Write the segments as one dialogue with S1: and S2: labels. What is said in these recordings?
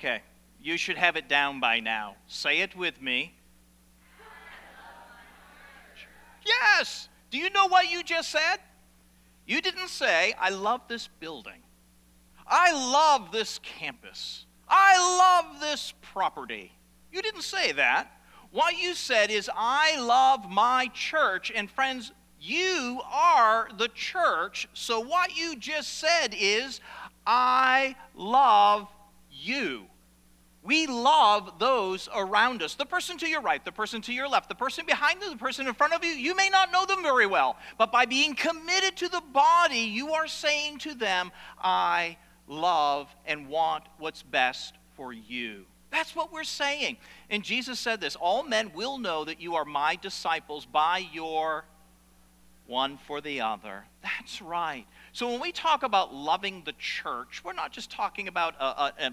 S1: Okay, you should have it down by now. Say it with me. Yes! Do you know what you just said? You didn't say, I love this building. I love this campus. I love this property. You didn't say that. What you said is, I love my church. And friends, you are the church. So what you just said is, I love you. We love those around us. The person to your right, the person to your left, the person behind you, the person in front of you, you may not know them very well. But by being committed to the body, you are saying to them, I love and want what's best for you. That's what we're saying. And Jesus said this All men will know that you are my disciples by your one for the other. That's right. So when we talk about loving the church, we're not just talking about a, a, a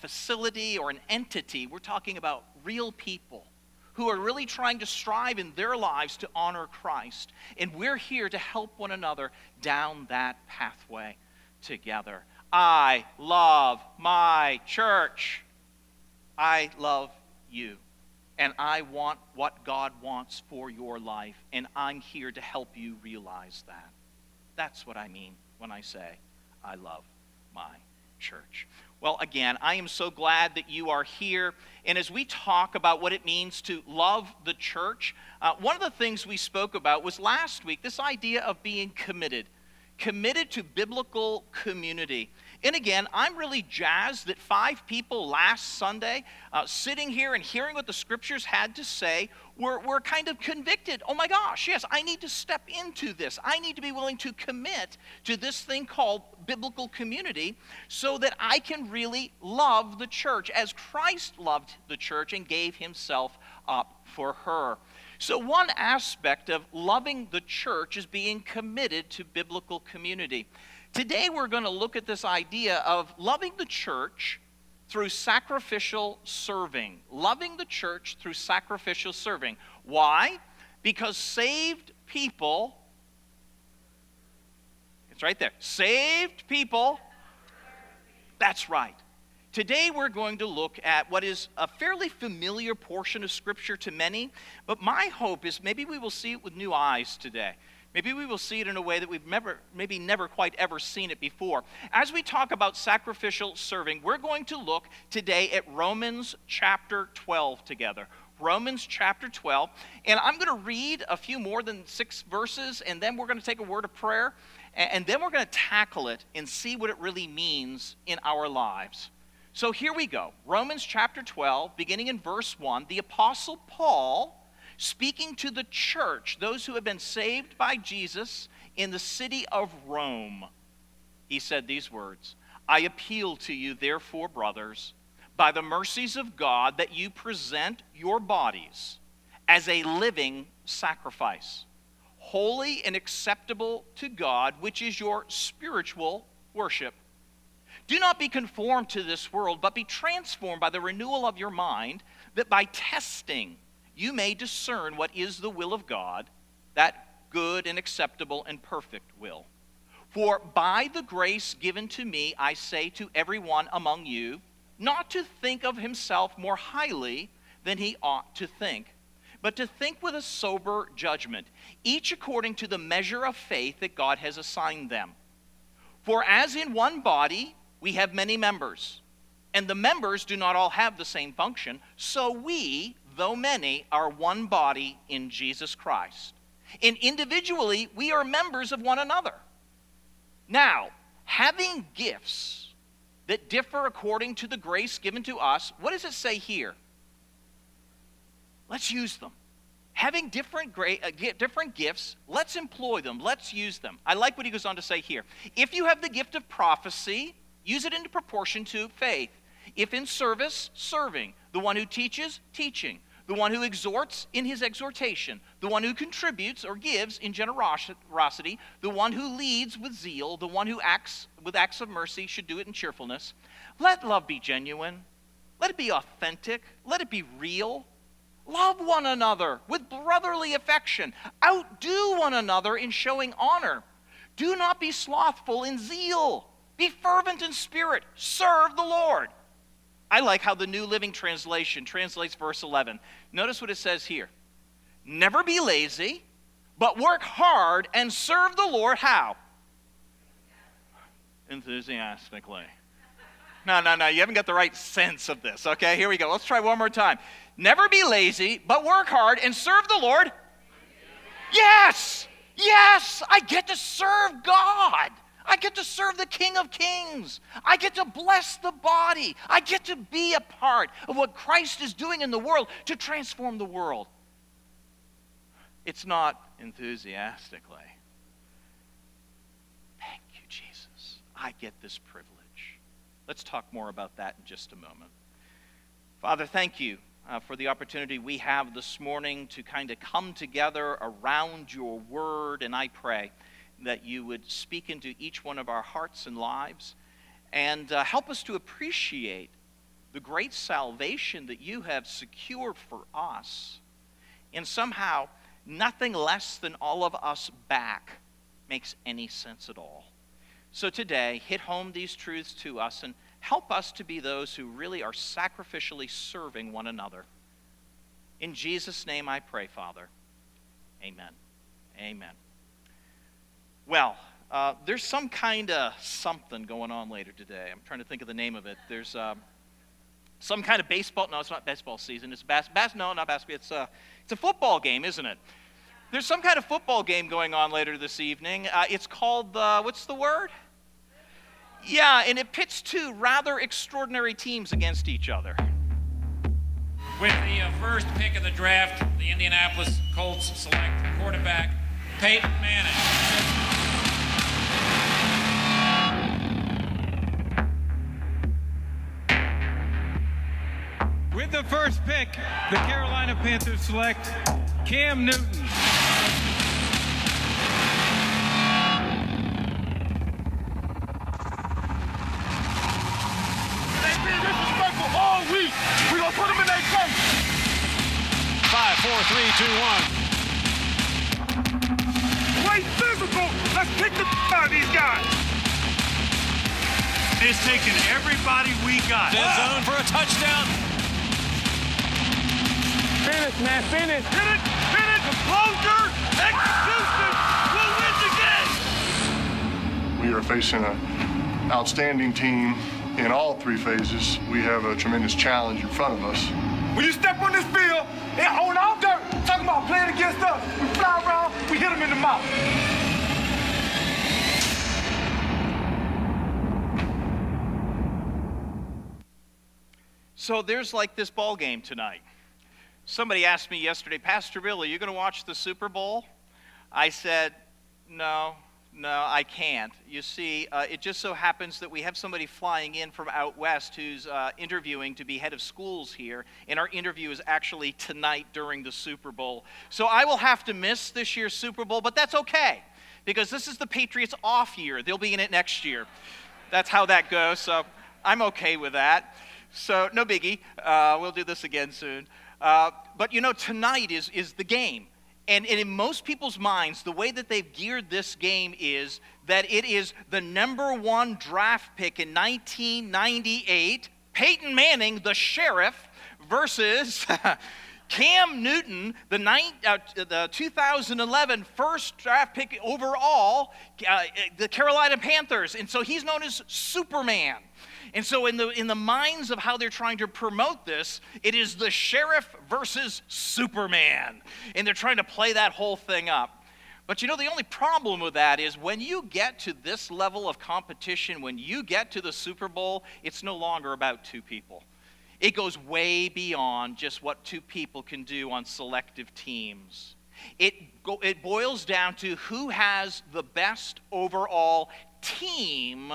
S1: facility or an entity, we're talking about real people who are really trying to strive in their lives to honor Christ. And we're here to help one another down that pathway together. I love my church. I love you. And I want what God wants for your life. And I'm here to help you realize that. That's what I mean when I say, I love my church. Well, again, I am so glad that you are here. And as we talk about what it means to love the church, uh, one of the things we spoke about was last week this idea of being committed committed to biblical community. And again, I'm really jazzed that five people last Sunday, uh, sitting here and hearing what the scriptures had to say, were, were kind of convicted. Oh my gosh, yes, I need to step into this. I need to be willing to commit to this thing called biblical community so that I can really love the church as Christ loved the church and gave himself up for her. So, one aspect of loving the church is being committed to biblical community. Today, we're going to look at this idea of loving the church through sacrificial serving. Loving the church through sacrificial serving. Why? Because saved people, it's right there, saved people, that's right. Today, we're going to look at what is a fairly familiar portion of Scripture to many, but my hope is maybe we will see it with new eyes today. Maybe we will see it in a way that we've never, maybe never quite ever seen it before. As we talk about sacrificial serving, we're going to look today at Romans chapter 12 together. Romans chapter 12. And I'm going to read a few more than six verses, and then we're going to take a word of prayer, and then we're going to tackle it and see what it really means in our lives. So here we go. Romans chapter 12, beginning in verse 1, the Apostle Paul speaking to the church, those who have been saved by Jesus in the city of Rome. He said these words I appeal to you, therefore, brothers, by the mercies of God, that you present your bodies as a living sacrifice, holy and acceptable to God, which is your spiritual worship. Do not be conformed to this world, but be transformed by the renewal of your mind, that by testing you may discern what is the will of God, that good and acceptable and perfect will. For by the grace given to me, I say to everyone among you, not to think of himself more highly than he ought to think, but to think with a sober judgment, each according to the measure of faith that God has assigned them. For as in one body, we have many members, and the members do not all have the same function. So we, though many, are one body in Jesus Christ. And individually, we are members of one another. Now, having gifts that differ according to the grace given to us, what does it say here? Let's use them. Having different, gra- uh, different gifts, let's employ them. Let's use them. I like what he goes on to say here. If you have the gift of prophecy, Use it in proportion to faith. If in service, serving. The one who teaches, teaching. The one who exhorts in his exhortation. The one who contributes or gives in generosity. The one who leads with zeal. The one who acts with acts of mercy should do it in cheerfulness. Let love be genuine. Let it be authentic. Let it be real. Love one another with brotherly affection. Outdo one another in showing honor. Do not be slothful in zeal be fervent in spirit. Serve the Lord. I like how the New Living Translation translates verse 11. Notice what it says here Never be lazy, but work hard and serve the Lord how? Enthusiastically. No, no, no, you haven't got the right sense of this. Okay, here we go. Let's try one more time. Never be lazy, but work hard and serve the Lord. Yes, yes, I get to serve God. I get to serve the King of Kings. I get to bless the body. I get to be a part of what Christ is doing in the world to transform the world. It's not enthusiastically. Thank you, Jesus. I get this privilege. Let's talk more about that in just a moment. Father, thank you uh, for the opportunity we have this morning to kind of come together around your word, and I pray that you would speak into each one of our hearts and lives and uh, help us to appreciate the great salvation that you have secured for us. And somehow, nothing less than all of us back makes any sense at all. So today, hit home these truths to us and help us to be those who really are sacrificially serving one another. In Jesus' name I pray, Father. Amen. Amen. Well, uh, there's some kind of something going on later today. I'm trying to think of the name of it. There's um, some kind of baseball. No, it's not baseball season. It's bas. bas no, not basketball. It's a, it's a football game, isn't it? There's some kind of football game going on later this evening. Uh, it's called, uh, what's the word? Yeah, and it pits two rather extraordinary teams against each other.
S2: With the uh, first pick of the draft, the Indianapolis Colts select quarterback Peyton Manning.
S3: With the first pick, the Carolina Panthers select Cam Newton.
S4: Five, four, three, two, one.
S5: Play physical. Let's kick the out of these guys.
S3: It's taking everybody we got.
S4: Dead zone for a touchdown.
S5: Finish, man, finish. Hit it, hit it. Composure, execution. We'll win the game.
S6: We are facing an outstanding team in all three phases. We have a tremendous challenge in front of us.
S5: When you step on this field and on our dirt, talking about playing against us, we fly around, we hit them in the mouth.
S1: So there's like this ball game tonight. Somebody asked me yesterday, Pastor Bill, are you going to watch the Super Bowl? I said, no, no, I can't. You see, uh, it just so happens that we have somebody flying in from out west who's uh, interviewing to be head of schools here, and our interview is actually tonight during the Super Bowl. So I will have to miss this year's Super Bowl, but that's okay because this is the Patriots' off year. They'll be in it next year. That's how that goes, so I'm okay with that. So, no biggie. Uh, we'll do this again soon. Uh, but you know, tonight is, is the game. And, and, in most people's minds, the way that they've geared this game is that it is the number one draft pick in 1998, Peyton Manning, the sheriff, versus Cam Newton, the, uh, the 2011 first draft pick overall, uh, the Carolina Panthers. And so he's known as Superman. And so, in the, in the minds of how they're trying to promote this, it is the sheriff versus Superman. And they're trying to play that whole thing up. But you know, the only problem with that is when you get to this level of competition, when you get to the Super Bowl, it's no longer about two people. It goes way beyond just what two people can do on selective teams. It, go, it boils down to who has the best overall team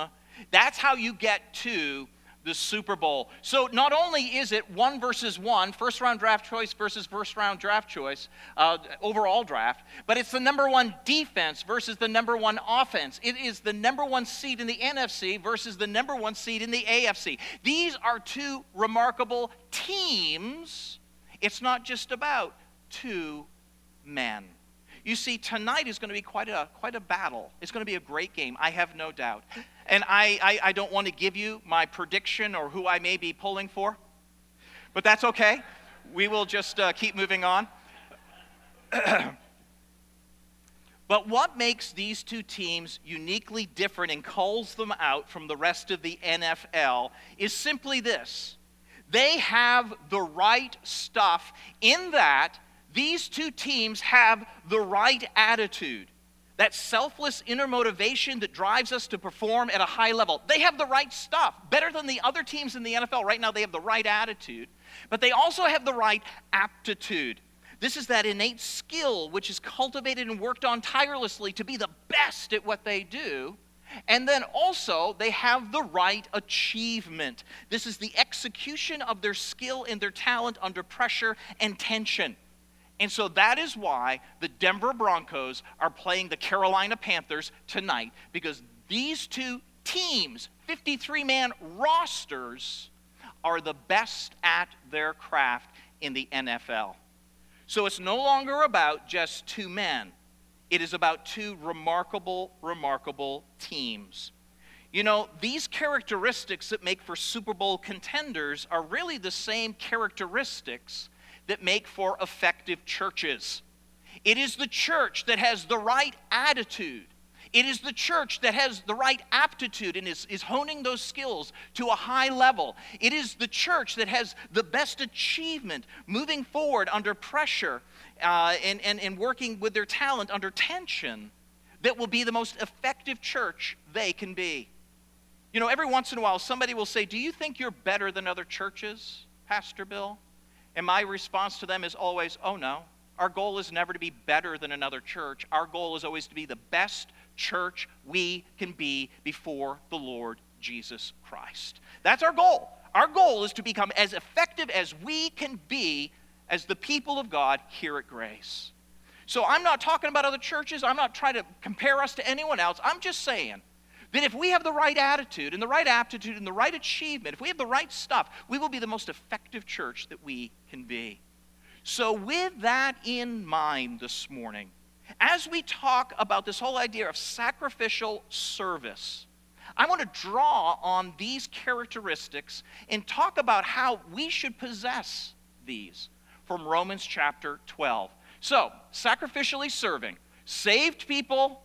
S1: that's how you get to the Super Bowl. So not only is it one versus one, first round draft choice versus first round draft choice, uh, overall draft, but it's the number one defense versus the number one offense. It is the number one seed in the NFC versus the number one seed in the AFC. These are two remarkable teams. It's not just about two men. You see, tonight is going to be quite a, quite a battle. It's going to be a great game, I have no doubt. And I, I, I don't want to give you my prediction or who I may be pulling for, but that's okay. We will just uh, keep moving on. but what makes these two teams uniquely different and calls them out from the rest of the NFL is simply this they have the right stuff in that these two teams have the right attitude. That selfless inner motivation that drives us to perform at a high level. They have the right stuff. Better than the other teams in the NFL. Right now, they have the right attitude, but they also have the right aptitude. This is that innate skill which is cultivated and worked on tirelessly to be the best at what they do. And then also, they have the right achievement. This is the execution of their skill and their talent under pressure and tension. And so that is why the Denver Broncos are playing the Carolina Panthers tonight, because these two teams, 53 man rosters, are the best at their craft in the NFL. So it's no longer about just two men, it is about two remarkable, remarkable teams. You know, these characteristics that make for Super Bowl contenders are really the same characteristics that make for effective churches. It is the church that has the right attitude. It is the church that has the right aptitude and is, is honing those skills to a high level. It is the church that has the best achievement moving forward under pressure uh, and, and, and working with their talent under tension that will be the most effective church they can be. You know, every once in a while, somebody will say, Do you think you're better than other churches, Pastor Bill? And my response to them is always, oh no. Our goal is never to be better than another church. Our goal is always to be the best church we can be before the Lord Jesus Christ. That's our goal. Our goal is to become as effective as we can be as the people of God here at Grace. So I'm not talking about other churches. I'm not trying to compare us to anyone else. I'm just saying if we have the right attitude and the right aptitude and the right achievement, if we have the right stuff, we will be the most effective church that we can be. So, with that in mind this morning, as we talk about this whole idea of sacrificial service, I want to draw on these characteristics and talk about how we should possess these from Romans chapter 12. So, sacrificially serving, saved people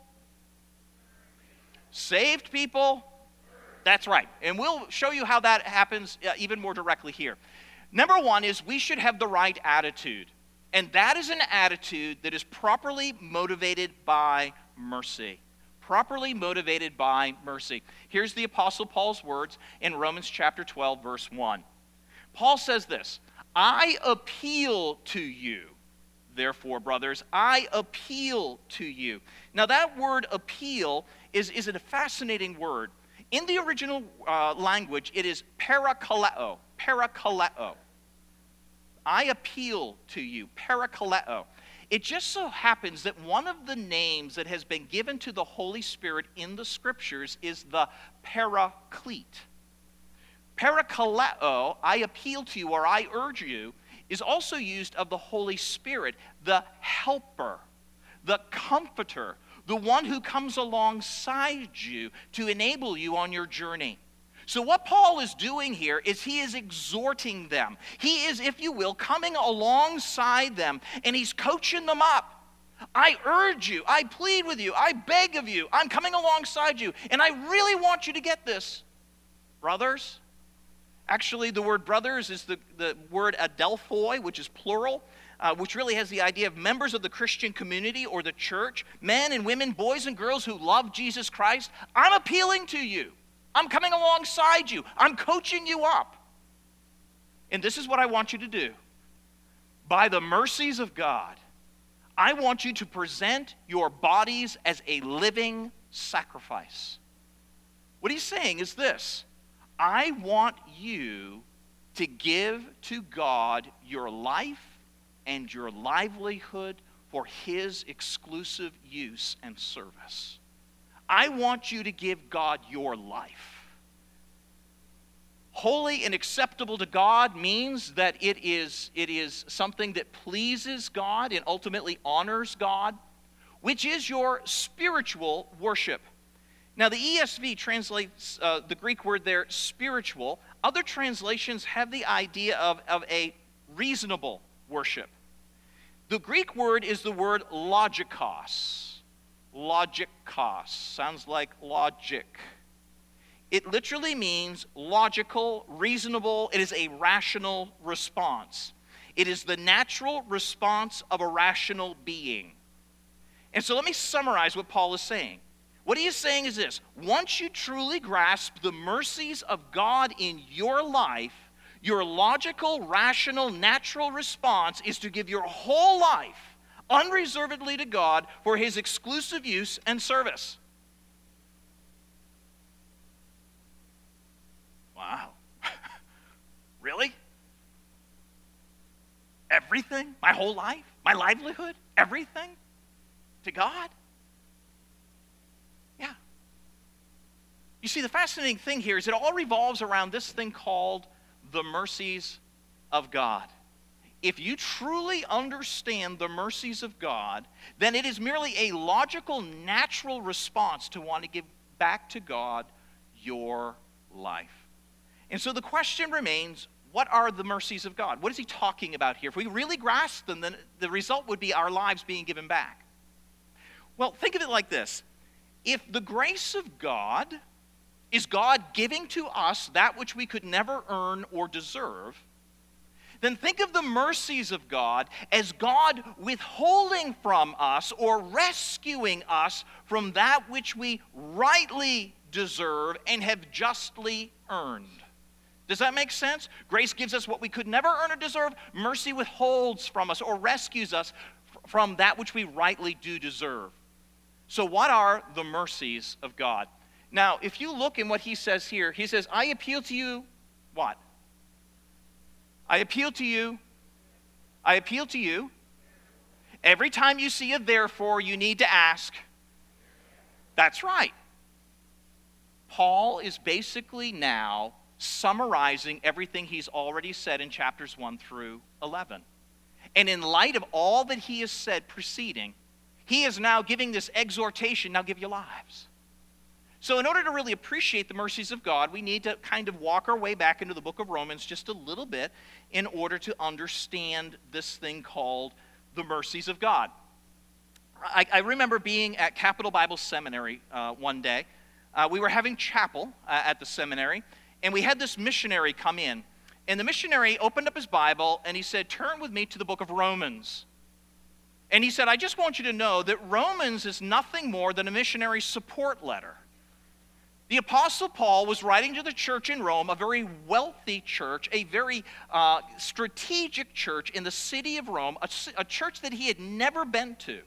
S1: Saved people? That's right. And we'll show you how that happens uh, even more directly here. Number one is we should have the right attitude. And that is an attitude that is properly motivated by mercy. Properly motivated by mercy. Here's the Apostle Paul's words in Romans chapter 12, verse 1. Paul says this I appeal to you, therefore, brothers, I appeal to you. Now, that word appeal is, is a fascinating word. In the original uh, language, it is parakaleo. Parakaleo. I appeal to you. Parakaleo. It just so happens that one of the names that has been given to the Holy Spirit in the scriptures is the Paraclete. Parakaleo, I appeal to you or I urge you, is also used of the Holy Spirit, the helper, the comforter, the one who comes alongside you to enable you on your journey. So, what Paul is doing here is he is exhorting them. He is, if you will, coming alongside them and he's coaching them up. I urge you, I plead with you, I beg of you, I'm coming alongside you, and I really want you to get this. Brothers, actually, the word brothers is the, the word adelphoi, which is plural uh, which really has the idea of members of the Christian community or the church, men and women, boys and girls who love Jesus Christ, I'm appealing to you. I'm coming alongside you. I'm coaching you up. And this is what I want you to do. By the mercies of God, I want you to present your bodies as a living sacrifice. What he's saying is this I want you to give to God your life and your livelihood for His exclusive use and service. I want you to give God your life. Holy and acceptable to God means that it is, it is something that pleases God and ultimately honors God, which is your spiritual worship. Now, the ESV translates uh, the Greek word there, spiritual. Other translations have the idea of, of a reasonable worship. The Greek word is the word logikos. Logikos. Sounds like logic. It literally means logical, reasonable. It is a rational response. It is the natural response of a rational being. And so let me summarize what Paul is saying. What he is saying is this once you truly grasp the mercies of God in your life, your logical, rational, natural response is to give your whole life unreservedly to God for his exclusive use and service. Wow. really? Everything? My whole life? My livelihood? Everything? To God? Yeah. You see, the fascinating thing here is it all revolves around this thing called the mercies of God. If you truly understand the mercies of God, then it is merely a logical, natural response to want to give back to God your life. And so the question remains what are the mercies of God? What is he talking about here? If we really grasp them, then the result would be our lives being given back. Well, think of it like this if the grace of God is God giving to us that which we could never earn or deserve, then think of the mercies of God as God withholding from us or rescuing us from that which we rightly deserve and have justly earned. Does that make sense? Grace gives us what we could never earn or deserve. Mercy withholds from us or rescues us from that which we rightly do deserve. So, what are the mercies of God? Now, if you look in what he says here, he says, I appeal to you, what? I appeal to you. I appeal to you. Every time you see a therefore, you need to ask. That's right. Paul is basically now summarizing everything he's already said in chapters 1 through 11. And in light of all that he has said preceding, he is now giving this exhortation now give your lives. So, in order to really appreciate the mercies of God, we need to kind of walk our way back into the book of Romans just a little bit in order to understand this thing called the mercies of God. I, I remember being at Capital Bible Seminary uh, one day. Uh, we were having chapel uh, at the seminary, and we had this missionary come in. And the missionary opened up his Bible and he said, Turn with me to the book of Romans. And he said, I just want you to know that Romans is nothing more than a missionary support letter. The Apostle Paul was writing to the church in Rome, a very wealthy church, a very uh, strategic church in the city of Rome, a, a church that he had never been to.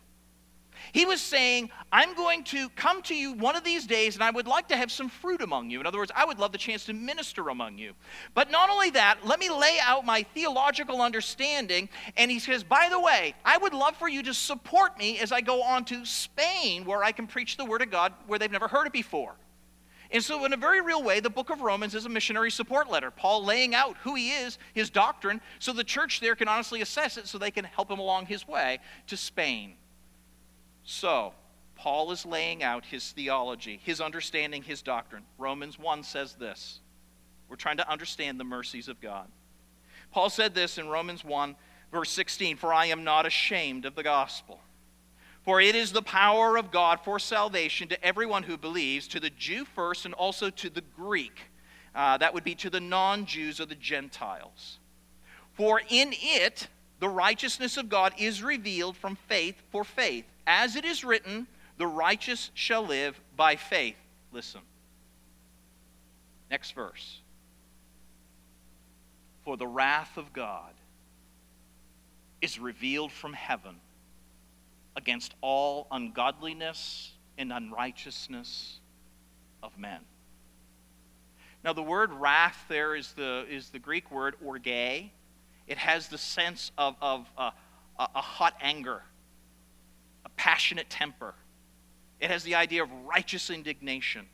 S1: He was saying, I'm going to come to you one of these days and I would like to have some fruit among you. In other words, I would love the chance to minister among you. But not only that, let me lay out my theological understanding. And he says, by the way, I would love for you to support me as I go on to Spain where I can preach the Word of God where they've never heard it before. And so, in a very real way, the book of Romans is a missionary support letter. Paul laying out who he is, his doctrine, so the church there can honestly assess it so they can help him along his way to Spain. So, Paul is laying out his theology, his understanding, his doctrine. Romans 1 says this. We're trying to understand the mercies of God. Paul said this in Romans 1, verse 16 For I am not ashamed of the gospel for it is the power of God for salvation to everyone who believes, to the Jew first and also to the Greek. Uh, that would be to the non Jews or the Gentiles. For in it the righteousness of God is revealed from faith for faith. As it is written, the righteous shall live by faith. Listen. Next verse. For the wrath of God is revealed from heaven against all ungodliness and unrighteousness of men. Now, the word wrath there is the, is the Greek word orge. It has the sense of, of uh, a, hot anger, a passionate temper. It has the idea of righteous indignation.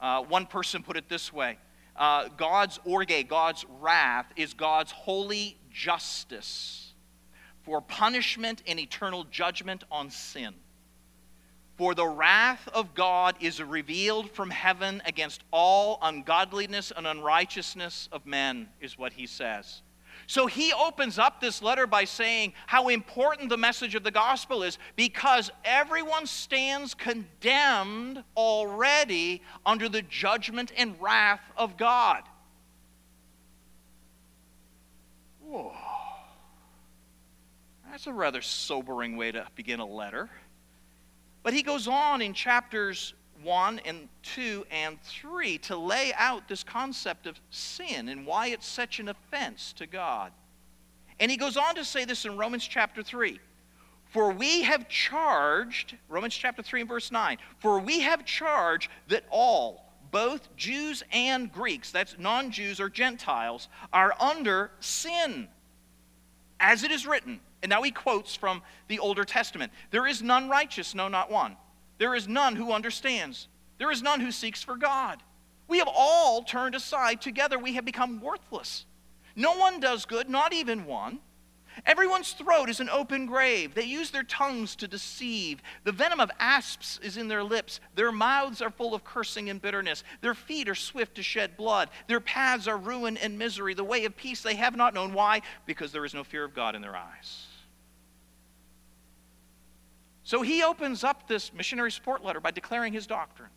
S1: Uh, one person put it this way uh, God's orge, God's wrath, is God's holy justice for punishment and eternal judgment on sin. For the wrath of God is revealed from heaven against all ungodliness and unrighteousness of men, is what he says. So he opens up this letter by saying how important the message of the gospel is because everyone stands condemned already under the judgment and wrath of God. Whoa. That's a rather sobering way to begin a letter. But he goes on in chapters 1 and 2 and 3 to lay out this concept of sin and why it's such an offense to God. And he goes on to say this in Romans chapter 3. For we have charged, Romans chapter 3 and verse 9, for we have charged that all, both Jews and Greeks, that's non Jews or Gentiles, are under sin. As it is written, and now he quotes from the Older Testament There is none righteous, no, not one. There is none who understands. There is none who seeks for God. We have all turned aside. Together we have become worthless. No one does good, not even one. Everyone's throat is an open grave. They use their tongues to deceive. The venom of asps is in their lips. Their mouths are full of cursing and bitterness. Their feet are swift to shed blood. Their paths are ruin and misery. The way of peace they have not known. Why? Because there is no fear of God in their eyes. So he opens up this missionary support letter by declaring his doctrine.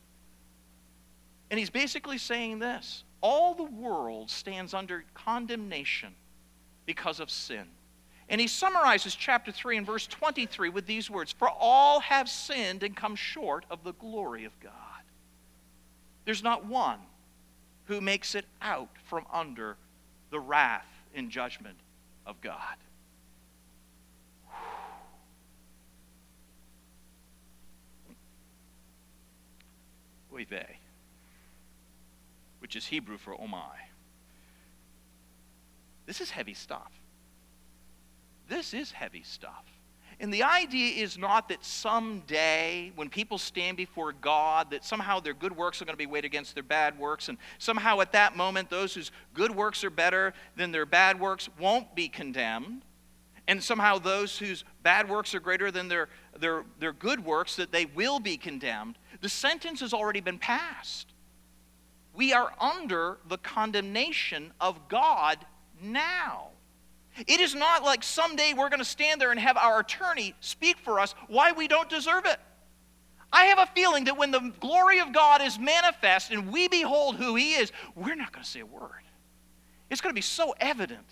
S1: And he's basically saying this all the world stands under condemnation because of sin. And he summarizes chapter 3 and verse 23 with these words For all have sinned and come short of the glory of God. There's not one who makes it out from under the wrath and judgment of God. Oy vey, which is Hebrew for oh my. This is heavy stuff. This is heavy stuff. And the idea is not that someday, when people stand before God, that somehow their good works are going to be weighed against their bad works, and somehow at that moment, those whose good works are better than their bad works won't be condemned, and somehow those whose bad works are greater than their, their, their good works, that they will be condemned. The sentence has already been passed. We are under the condemnation of God now. It is not like someday we're going to stand there and have our attorney speak for us why we don't deserve it. I have a feeling that when the glory of God is manifest and we behold who He is, we're not going to say a word. It's going to be so evident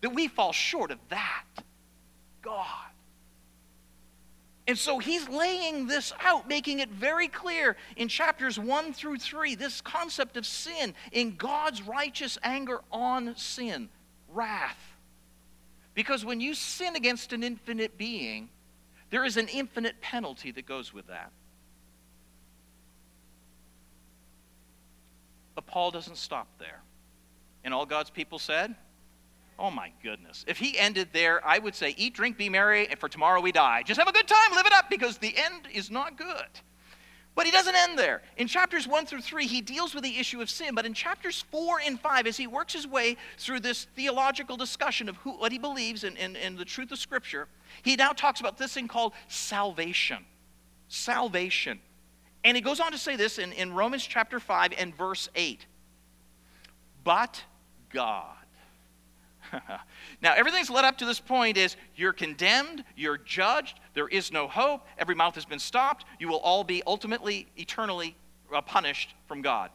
S1: that we fall short of that. God. And so he's laying this out, making it very clear in chapters 1 through 3 this concept of sin in God's righteous anger on sin, wrath. Because when you sin against an infinite being, there is an infinite penalty that goes with that. But Paul doesn't stop there. And all God's people said, Oh my goodness. If he ended there, I would say, Eat, drink, be merry, and for tomorrow we die. Just have a good time, live it up, because the end is not good. But he doesn't end there. In chapters 1 through 3, he deals with the issue of sin. But in chapters 4 and 5, as he works his way through this theological discussion of who, what he believes and, and, and the truth of Scripture, he now talks about this thing called salvation. Salvation. And he goes on to say this in, in Romans chapter 5 and verse 8. But God now, everything's led up to this point is you're condemned, you're judged, there is no hope, every mouth has been stopped, you will all be ultimately, eternally uh, punished from God.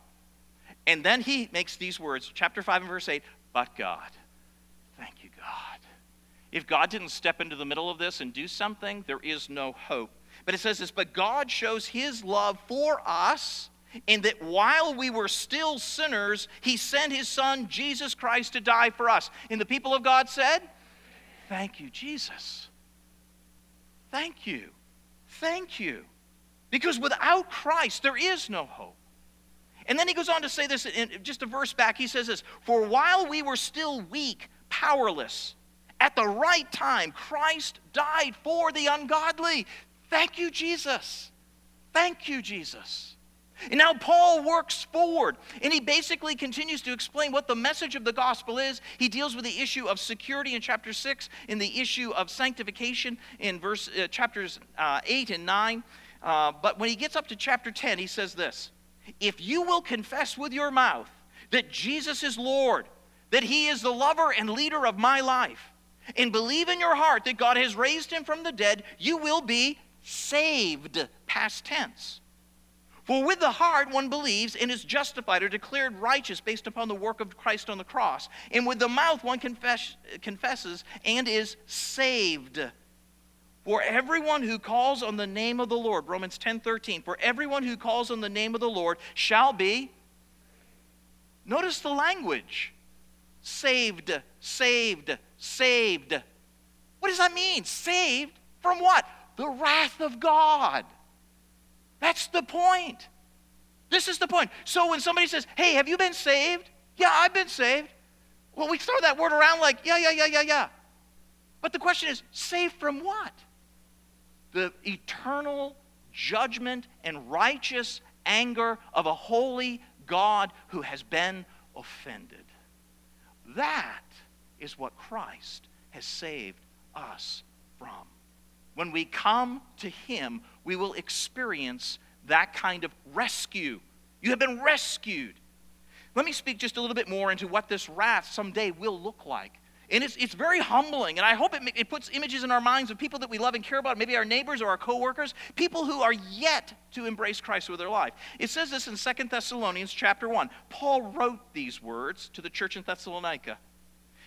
S1: And then he makes these words, chapter 5 and verse 8, but God. Thank you, God. If God didn't step into the middle of this and do something, there is no hope. But it says this, but God shows his love for us in that while we were still sinners, he sent his son, Jesus Christ, to die for us. And the people of God said, Thank you, Jesus. Thank you. Thank you. Because without Christ, there is no hope. And then he goes on to say this in just a verse back. He says this For while we were still weak, powerless, at the right time, Christ died for the ungodly. Thank you, Jesus. Thank you, Jesus. And now Paul works forward and he basically continues to explain what the message of the gospel is. He deals with the issue of security in chapter 6 and the issue of sanctification in verse uh, chapters uh, 8 and 9. Uh, but when he gets up to chapter 10, he says this If you will confess with your mouth that Jesus is Lord, that he is the lover and leader of my life, and believe in your heart that God has raised him from the dead, you will be saved, past tense. For with the heart one believes and is justified or declared righteous based upon the work of Christ on the cross. And with the mouth one confess, confesses and is saved. For everyone who calls on the name of the Lord, Romans 10 13, for everyone who calls on the name of the Lord shall be. Notice the language saved, saved, saved. What does that mean? Saved from what? The wrath of God. That's the point. This is the point. So when somebody says, Hey, have you been saved? Yeah, I've been saved. Well, we throw that word around like, Yeah, yeah, yeah, yeah, yeah. But the question is, saved from what? The eternal judgment and righteous anger of a holy God who has been offended. That is what Christ has saved us from. When we come to Him, we will experience that kind of rescue. You have been rescued. Let me speak just a little bit more into what this wrath someday will look like. And it's, it's very humbling, and I hope it, it puts images in our minds of people that we love and care about, maybe our neighbors or our coworkers, people who are yet to embrace Christ with their life. It says this in Second Thessalonians chapter 1. Paul wrote these words to the church in Thessalonica.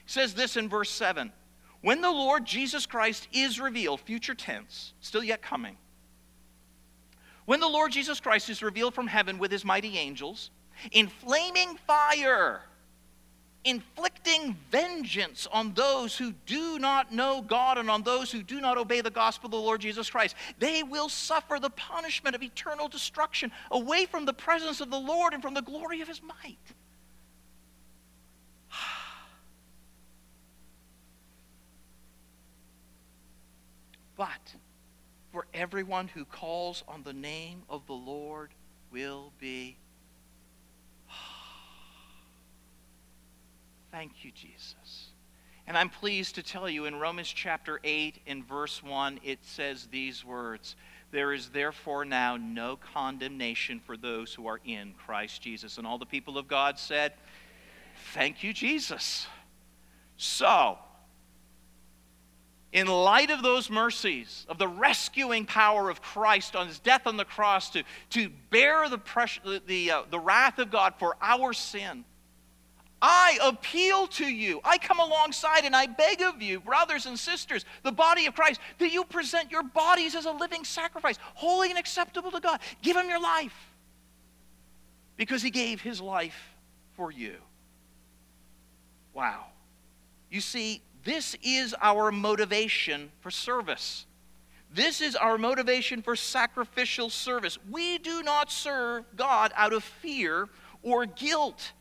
S1: He says this in verse 7 When the Lord Jesus Christ is revealed, future tense, still yet coming, when the Lord Jesus Christ is revealed from heaven with his mighty angels, in flaming fire, inflicting vengeance on those who do not know God and on those who do not obey the gospel of the Lord Jesus Christ. They will suffer the punishment of eternal destruction away from the presence of the Lord and from the glory of his might. But for everyone who calls on the name of the Lord will be. Thank you, Jesus. And I'm pleased to tell you in Romans chapter 8, in verse 1, it says these words There is therefore now no condemnation for those who are in Christ Jesus. And all the people of God said, Thank you, Jesus. So, in light of those mercies, of the rescuing power of Christ on his death on the cross to, to bear the, pressure, the, uh, the wrath of God for our sin, I appeal to you. I come alongside and I beg of you, brothers and sisters, the body of Christ, that you present your bodies as a living sacrifice, holy and acceptable to God. Give him your life because he gave his life for you. Wow. You see, this is our motivation for service. This is our motivation for sacrificial service. We do not serve God out of fear or guilt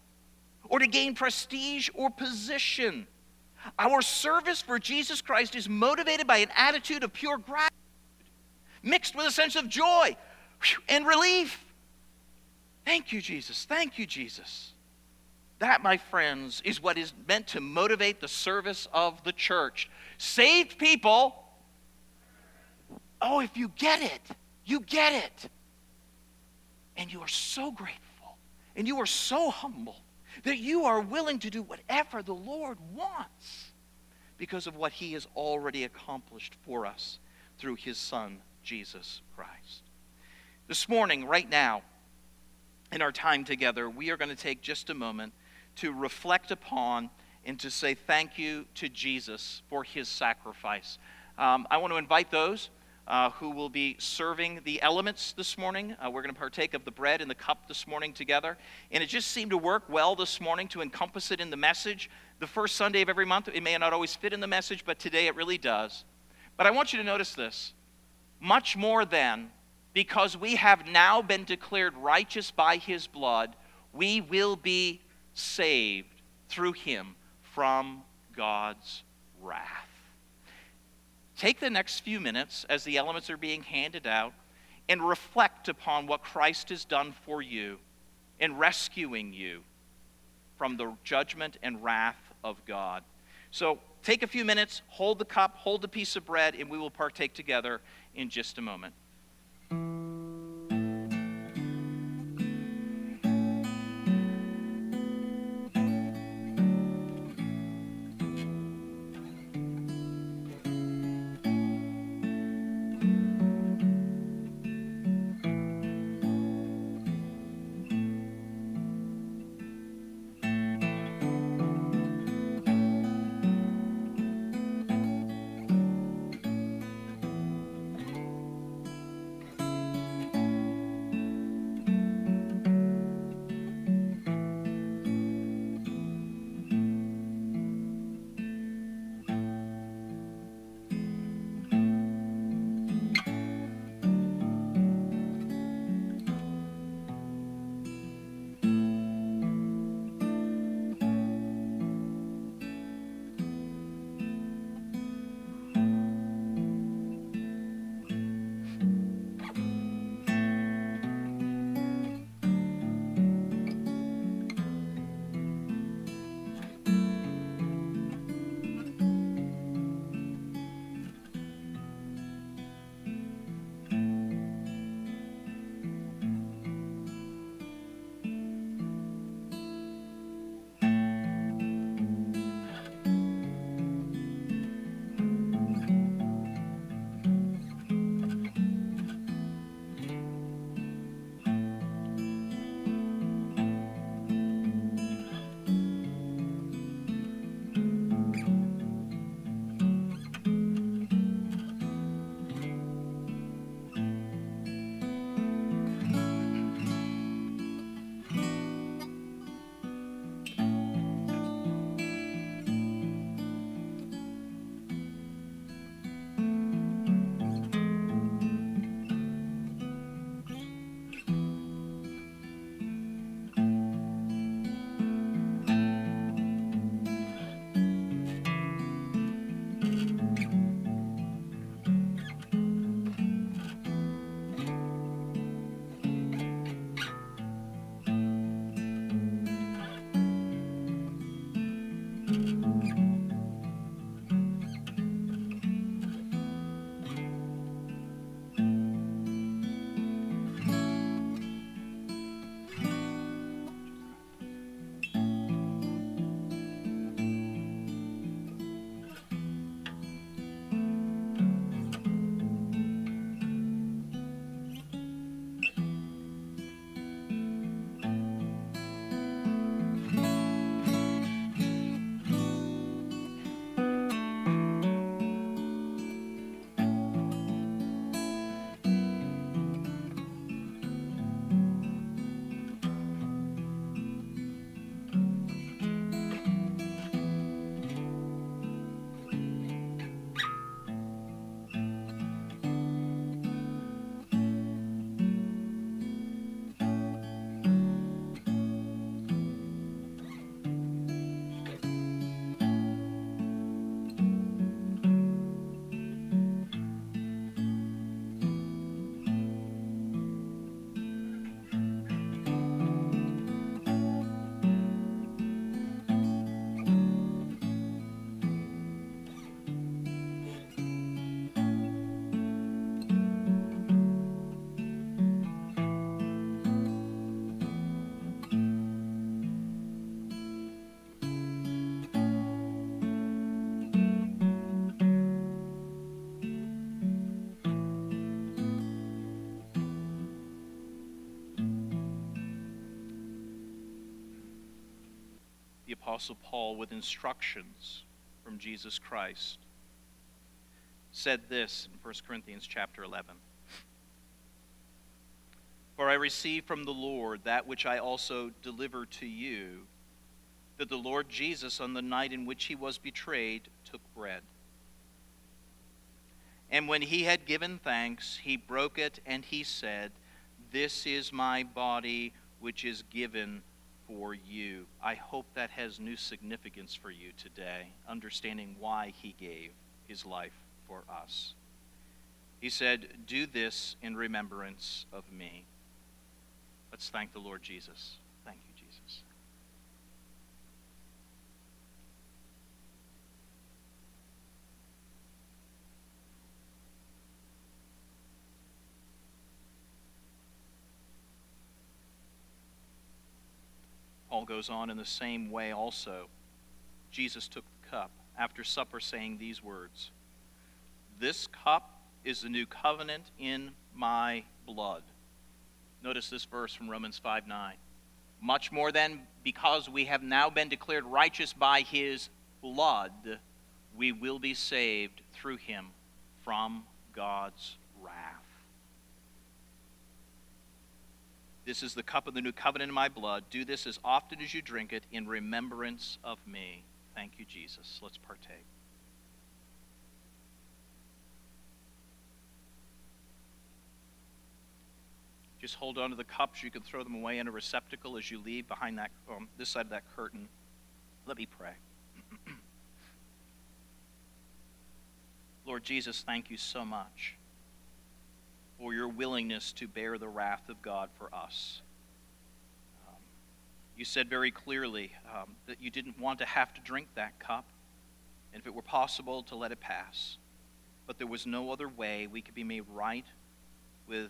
S1: or to gain prestige or position. Our service for Jesus Christ is motivated by an attitude of pure gratitude, mixed with a sense of joy and relief. Thank you, Jesus. Thank you, Jesus. That, my friends, is what is meant to motivate the service of the church. Saved people, oh, if you get it, you get it. And you are so grateful and you are so humble that you are willing to do whatever the Lord wants because of what he has already accomplished for us through his Son, Jesus Christ. This morning, right now, in our time together, we are going to take just a moment to reflect upon and to say thank you to Jesus for his sacrifice. Um, I want to invite those uh, who will be serving the elements this morning. Uh, we're going to partake of the bread and the cup this morning together. And it just seemed to work well this morning to encompass it in the message. The first Sunday of every month, it may not always fit in the message, but today it really does. But I want you to notice this much more than because we have now been declared righteous by his blood, we will be saved through him from God's wrath. Take the next few minutes as the elements are being handed out and reflect upon what Christ has done for you in rescuing you from the judgment and wrath of God. So take a few minutes, hold the cup, hold the piece of bread, and we will partake together in just a moment. Apostle Paul, with instructions from Jesus Christ, said this in 1 Corinthians chapter 11. For I received from the Lord that which I also deliver to you, that the Lord Jesus, on the night in which he was betrayed, took bread. And when he had given thanks, he broke it, and he said, This is my body, which is given for you. I hope that has new significance for you today, understanding why he gave his life for us. He said, Do this in remembrance of me. Let's thank the Lord Jesus. Thank you, Jesus. Goes on in the same way also. Jesus took the cup after supper, saying these words This cup is the new covenant in my blood. Notice this verse from Romans 5 9. Much more than because we have now been declared righteous by his blood, we will be saved through him from God's wrath. This is the cup of the new covenant in my blood. Do this as often as you drink it in remembrance of me. Thank you, Jesus. Let's partake. Just hold on to the cups. You can throw them away in a receptacle as you leave behind that um, this side of that curtain. Let me pray. Lord Jesus, thank you so much for your willingness to bear the wrath of God for us. Um, you said very clearly um, that you didn't want to have to drink that cup, and if it were possible, to let it pass. But there was no other way we could be made right with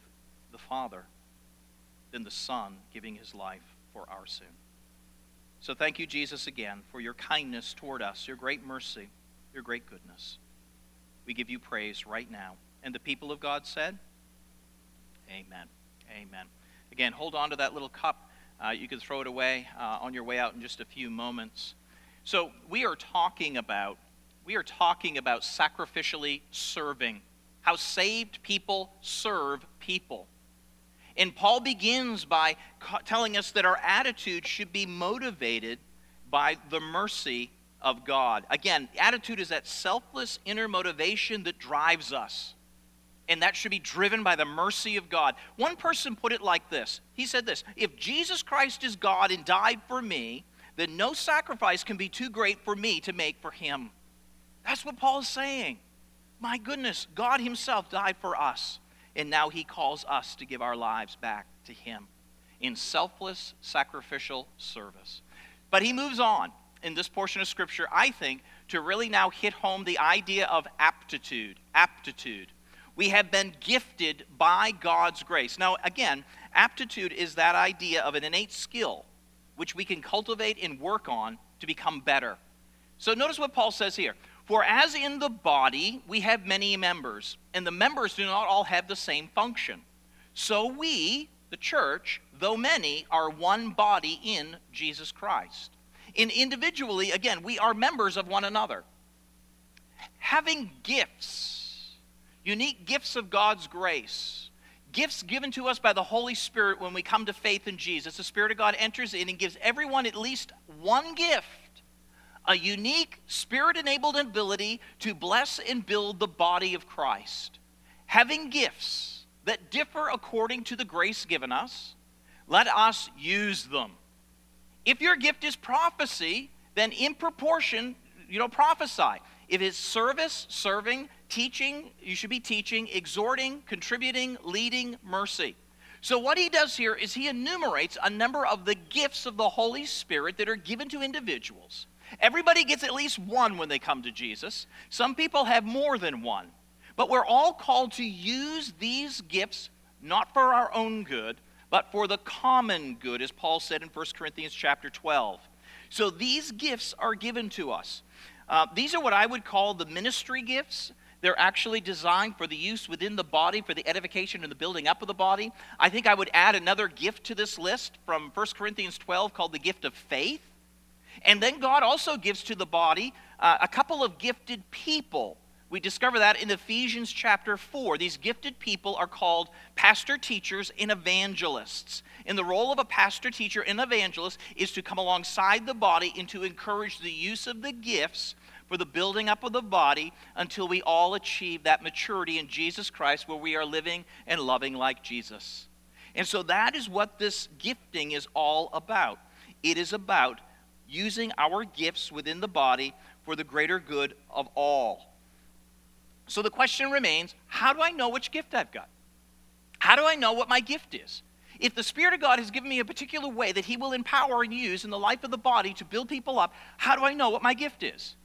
S1: the Father than the Son giving his life for our sin. So thank you, Jesus, again, for your kindness toward us, your great mercy, your great goodness. We give you praise right now. And the people of God said, Amen. Amen. Again, hold on to that little cup. Uh, you can throw it away uh, on your way out in just a few moments. So we are talking about we are talking about sacrificially serving, how saved people serve people. And Paul begins by telling us that our attitude should be motivated by the mercy of God. Again, attitude is that selfless inner motivation that drives us and that should be driven by the mercy of God. One person put it like this He said this If Jesus Christ is God and died for me, then no sacrifice can be too great for me to make for him. That's what Paul is saying. My goodness, God Himself died for us, and now He calls us to give our lives back to Him in selfless, sacrificial service. But He moves on in this portion of Scripture, I think, to really now hit home the idea of aptitude. Aptitude. We have been gifted by God's grace. Now, again, aptitude is that idea of an innate skill which we can cultivate and work on to become better. So, notice what Paul says here. For as in the body we have many members, and the members do not all have the same function. So we, the church, though many, are one body in Jesus Christ. And individually, again, we are members of one another. Having gifts unique gifts of God's grace, gifts given to us by the Holy Spirit when we come to faith in Jesus. The Spirit of God enters in and gives everyone at least one gift a unique spirit enabled ability to bless and build the body of Christ. Having gifts that differ according to the grace given us, let us use them. If your gift is prophecy, then in proportion, you know, prophesy. If it's service, serving, teaching, you should be teaching, exhorting, contributing, leading, mercy. So, what he does here is he enumerates a number of the gifts of the Holy Spirit that are given to individuals. Everybody gets at least one when they come to Jesus. Some people have more than one. But we're all called to use these gifts not for our own good, but for the common good, as Paul said in 1 Corinthians chapter 12. So these gifts are given to us. Uh, these are what I would call the ministry gifts. They're actually designed for the use within the body, for the edification and the building up of the body. I think I would add another gift to this list from 1 Corinthians 12 called the gift of faith. And then God also gives to the body uh, a couple of gifted people. We discover that in Ephesians chapter 4. These gifted people are called pastor teachers and evangelists. And the role of a pastor teacher and evangelist is to come alongside the body and to encourage the use of the gifts for the building up of the body until we all achieve that maturity in Jesus Christ where we are living and loving like Jesus. And so that is what this gifting is all about. It is about using our gifts within the body for the greater good of all. So the question remains how do I know which gift I've got? How do I know what my gift is? If the Spirit of God has given me a particular way that He will empower and use in the life of the body to build people up, how do I know what my gift is?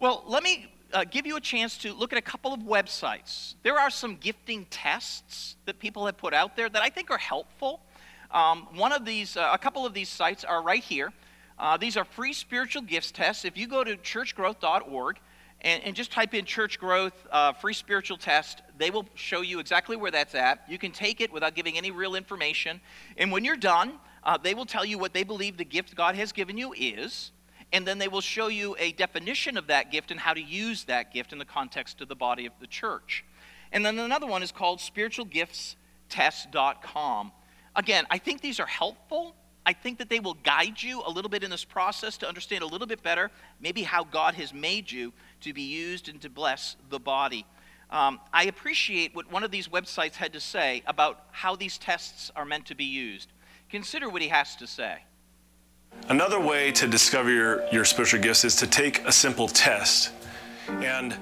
S1: Well, let me uh, give you a chance to look at a couple of websites. There are some gifting tests that people have put out there that I think are helpful. Um, one of these, uh, a couple of these sites are right here. Uh, these are free spiritual gifts tests. If you go to churchgrowth.org and, and just type in church growth uh, free spiritual test, they will show you exactly where that's at. You can take it without giving any real information. And when you're done, uh, they will tell you what they believe the gift God has given you is. And then they will show you a definition of that gift and how to use that gift in the context of the body of the church. And then another one is called spiritualgiftstest.com. Again, I think these are helpful. I think that they will guide you a little bit in this process to understand a little bit better maybe how God has made you to be used and to bless the body. Um, I appreciate what one of these websites had to say about how these tests are meant to be used. Consider what he has to say.
S7: Another way to discover your, your spiritual gifts is to take a simple test. And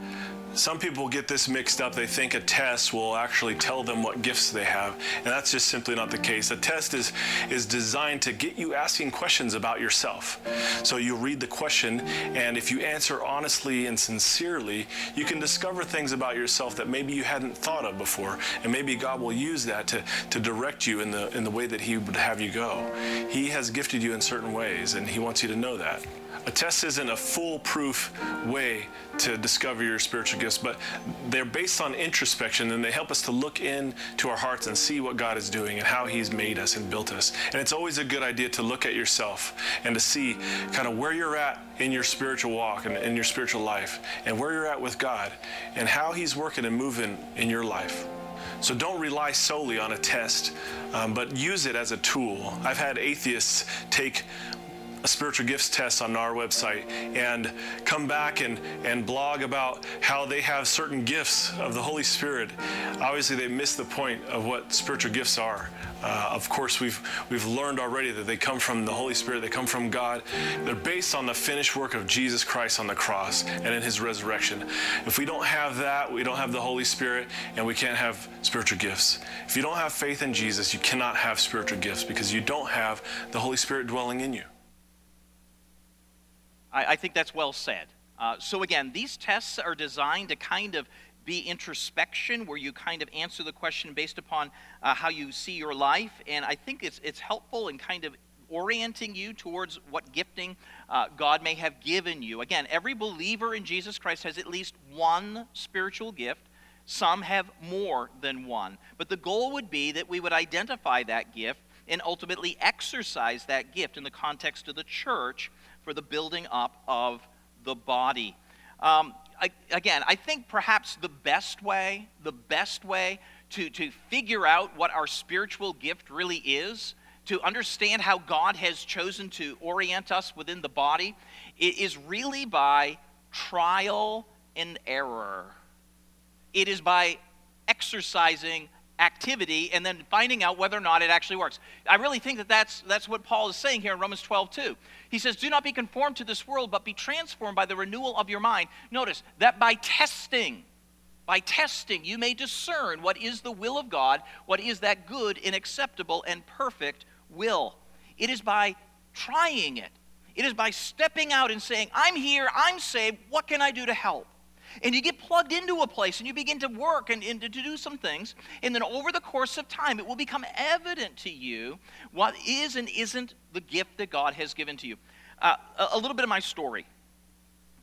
S7: some people get this mixed up. They think a test will actually tell them what gifts they have, and that's just simply not the case. A test is, is designed to get you asking questions about yourself. So you read the question, and if you answer honestly and sincerely, you can discover things about yourself that maybe you hadn't thought of before, and maybe God will use that to, to direct you in the, in the way that He would have you go. He has gifted you in certain ways, and He wants you to know that. A test isn't a foolproof way to discover your spiritual gifts, but they're based on introspection and they help us to look into our hearts and see what God is doing and how He's made us and built us. And it's always a good idea to look at yourself and to see kind of where you're at in your spiritual walk and in your spiritual life and where you're at with God and how He's working and moving in your life. So don't rely solely on a test, um, but use it as a tool. I've had atheists take spiritual gifts test on our website and come back and, and blog about how they have certain gifts of the Holy Spirit. Obviously, they miss the point of what spiritual gifts are. Uh, of course, we've, we've learned already that they come from the Holy Spirit, they come from God. They're based on the finished work of Jesus Christ on the cross and in his resurrection. If we don't have that, we don't have the Holy Spirit, and we can't have spiritual gifts. If you don't have faith in Jesus, you cannot have spiritual gifts because you don't have the Holy Spirit dwelling in you.
S1: I, I think that's well said. Uh, so, again, these tests are designed to kind of be introspection, where you kind of answer the question based upon uh, how you see your life. And I think it's, it's helpful in kind of orienting you towards what gifting uh, God may have given you. Again, every believer in Jesus Christ has at least one spiritual gift. Some have more than one. But the goal would be that we would identify that gift and ultimately exercise that gift in the context of the church for the building up of the body. Um, I, again, I think perhaps the best way, the best way to, to figure out what our spiritual gift really is, to understand how God has chosen to orient us within the body, is really by trial and error. It is by exercising activity and then finding out whether or not it actually works. I really think that that's, that's what Paul is saying here in Romans 12, 2. He says, Do not be conformed to this world, but be transformed by the renewal of your mind. Notice that by testing, by testing, you may discern what is the will of God, what is that good and acceptable and perfect will. It is by trying it, it is by stepping out and saying, I'm here, I'm saved, what can I do to help? And you get plugged into a place and you begin to work and, and, to do some things. And then over the course of time, it will become evident to you what is and isn't the gift that God has given to you. Uh, a, a, little bit of my story.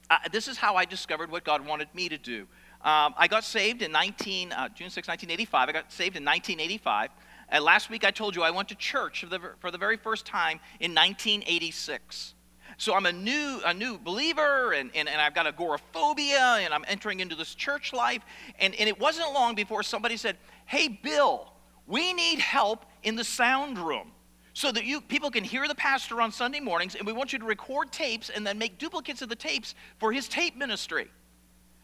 S1: Uh, this is how I discovered what God wanted me to do. Um, I got saved in 19, uh, June 6, 1985. I got saved in 1985. And last week I told you I went to church for the, for the very first time in 1986. So I'm a new, a new believer, and, and, and I've got agoraphobia, and I'm entering into this church life. And, and it wasn't long before somebody said, Hey, Bill, we need help in the sound room so that you people can hear the pastor on Sunday mornings, and we want you to record tapes and then make duplicates of the tapes for his tape ministry.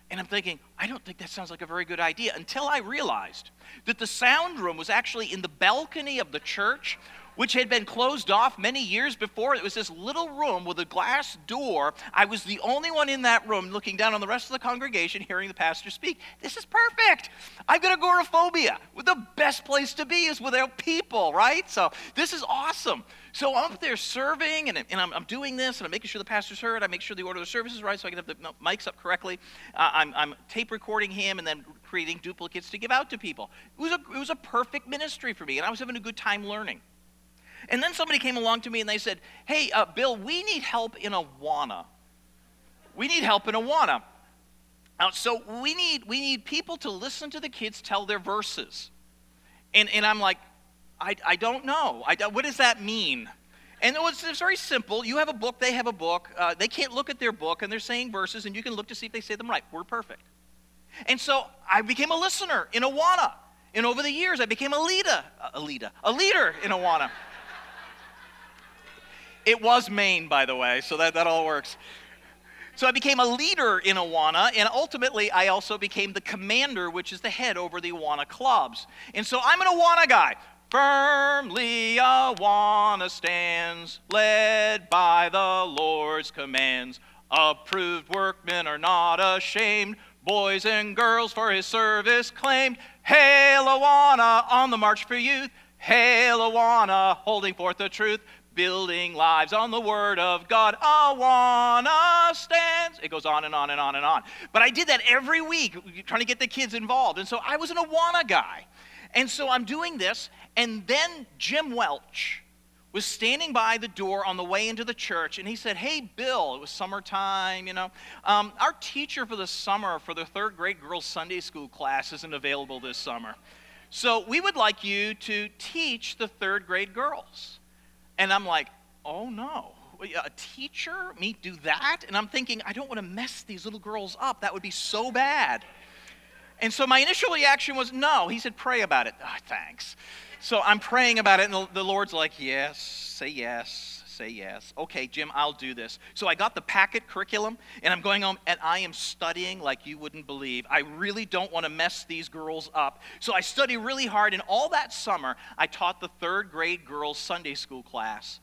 S1: And I'm thinking, I don't think that sounds like a very good idea until I realized that the sound room was actually in the balcony of the church which had been closed off many years before. It was this little room with a glass door. I was the only one in that room looking down on the rest of the congregation, hearing the pastor speak. This is perfect. I've got agoraphobia. The best place to be is without people, right? So this is awesome. So I'm up there serving, and, and I'm, I'm, doing this, and I'm making sure the pastor's heard. I make sure the order of the service is right, so I can have the mics up correctly. Uh, I'm, I'm, tape recording him, and then creating duplicates to give out to people. It was, a, it was a perfect ministry for me, and I was having a good time learning. And then somebody came along to me and they said, Hey, uh, Bill, we need help in Awana. We need help in Awana. Uh, so we need, we need people to listen to the kids tell their verses. And, and I'm like, I, I don't know. I, what does that mean? And it was, it was very simple. You have a book, they have a book. Uh, they can't look at their book, and they're saying verses, and you can look to see if they say them right. We're perfect. And so I became a listener in Awana. And over the years, I became a leader, a leader, a leader in Awana. It was Maine, by the way, so that, that all works. So I became a leader in Awana, and ultimately I also became the commander, which is the head over the Awana clubs. And so I'm an Awana guy. Firmly Awana stands, led by the Lord's commands. Approved workmen are not ashamed, boys and girls for his service claimed. Hail Awana on the march for youth. Hail Awana, holding forth the truth building lives on the Word of God. Awana stands. It goes on and on and on and on. But I did that every week, trying to get the kids involved. And so I was an Awana guy. And so I'm doing this, and then Jim Welch was standing by the door on the way into the church, and he said, Hey, Bill, it was summertime, you know. Um, our teacher for the summer for the third grade girls' Sunday school class isn't available this summer. So we would like you to teach the third grade girls. And I'm like, oh no, a teacher, me do that? And I'm thinking, I don't want to mess these little girls up. That would be so bad. And so my initial reaction was, no. He said, pray about it. Oh, thanks. So I'm praying about it, and the, the Lord's like, yes, say yes, say yes. Okay, Jim, I'll do this. So I got the packet curriculum, and I'm going home, and I am studying like you wouldn't believe. I really don't want to mess these girls up. So I study really hard, and all that summer, I taught the third grade girls' Sunday school class.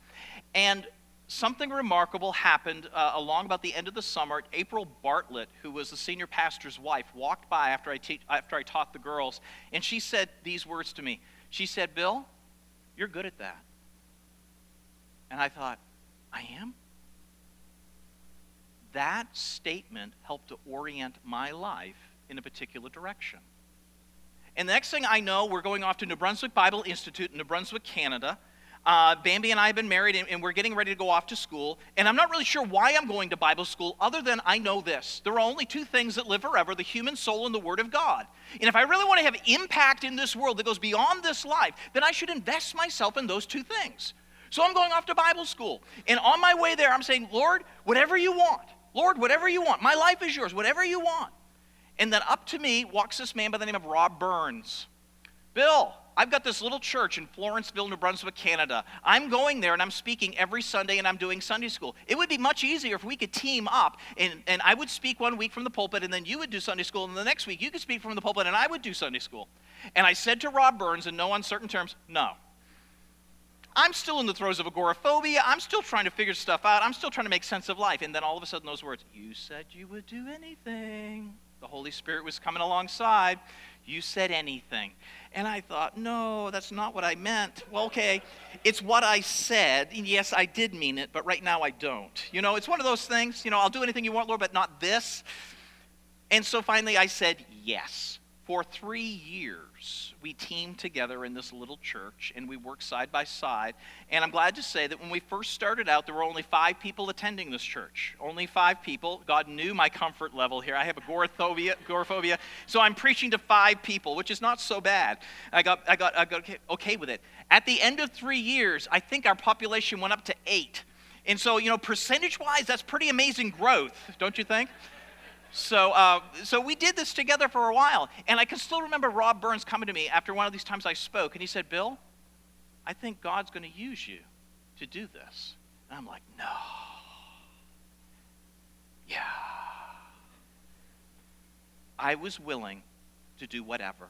S1: And something remarkable happened uh, along about the end of the summer. April Bartlett, who was the senior pastor's wife, walked by after I, te- after I taught the girls, and she said these words to me. She said, Bill, you're good at that. And I thought, I am? That statement helped to orient my life in a particular direction. And the next thing I know, we're going off to New Brunswick Bible Institute in New Brunswick, Canada. Uh, Bambi and I have been married, and, and, we're getting ready to go off to school. And I'm not really sure why I'm going to Bible school, other than I know this. There are only two things that live forever the human soul and the Word of God. And if I really want to have impact in this world that goes beyond this life, then I should invest myself in those two things. So I'm going off to Bible school. And on my way there, I'm saying, Lord, whatever you want. Lord, whatever you want. My life is yours, whatever you want. And then up to me walks this man by the name of Rob Burns. Bill, I've got this little church in Florenceville, New Brunswick, Canada. I'm going there and I'm speaking every Sunday and I'm doing Sunday school. It would be much easier if we could team up and, and I would speak one week from the pulpit and then you would do Sunday school and the next week you could speak from the pulpit and I would do Sunday school. And I said to Rob Burns in no uncertain terms, no. I'm still in the throes of agoraphobia. I'm still trying to figure stuff out. I'm still trying to make sense of life. And then all of a sudden, those words, you said you would do anything. The Holy Spirit was coming alongside. You said anything. And I thought, no, that's not what I meant. Well, okay, it's what I said. Yes, I did mean it, but right now I don't. You know, it's one of those things, you know, I'll do anything you want, Lord, but not this. And so finally I said yes. For three years, we teamed together in this little church and we worked side by side. And I'm glad to say that when we first started out, there were only five people attending this church. Only five people. God knew my comfort level here. I have agoraphobia, agoraphobia so I'm preaching to five people, which is not so bad. I got, I got, I got okay, okay with it. At the end of three years, I think our population went up to eight. And so, you know, percentage wise, that's pretty amazing growth, don't you think? So, uh, so we did this together for a while. And I can still remember Rob Burns coming to me after one of these times I spoke, and he said, Bill, I think God's going to use you to do this. And I'm like, no. Yeah. I was willing to do whatever.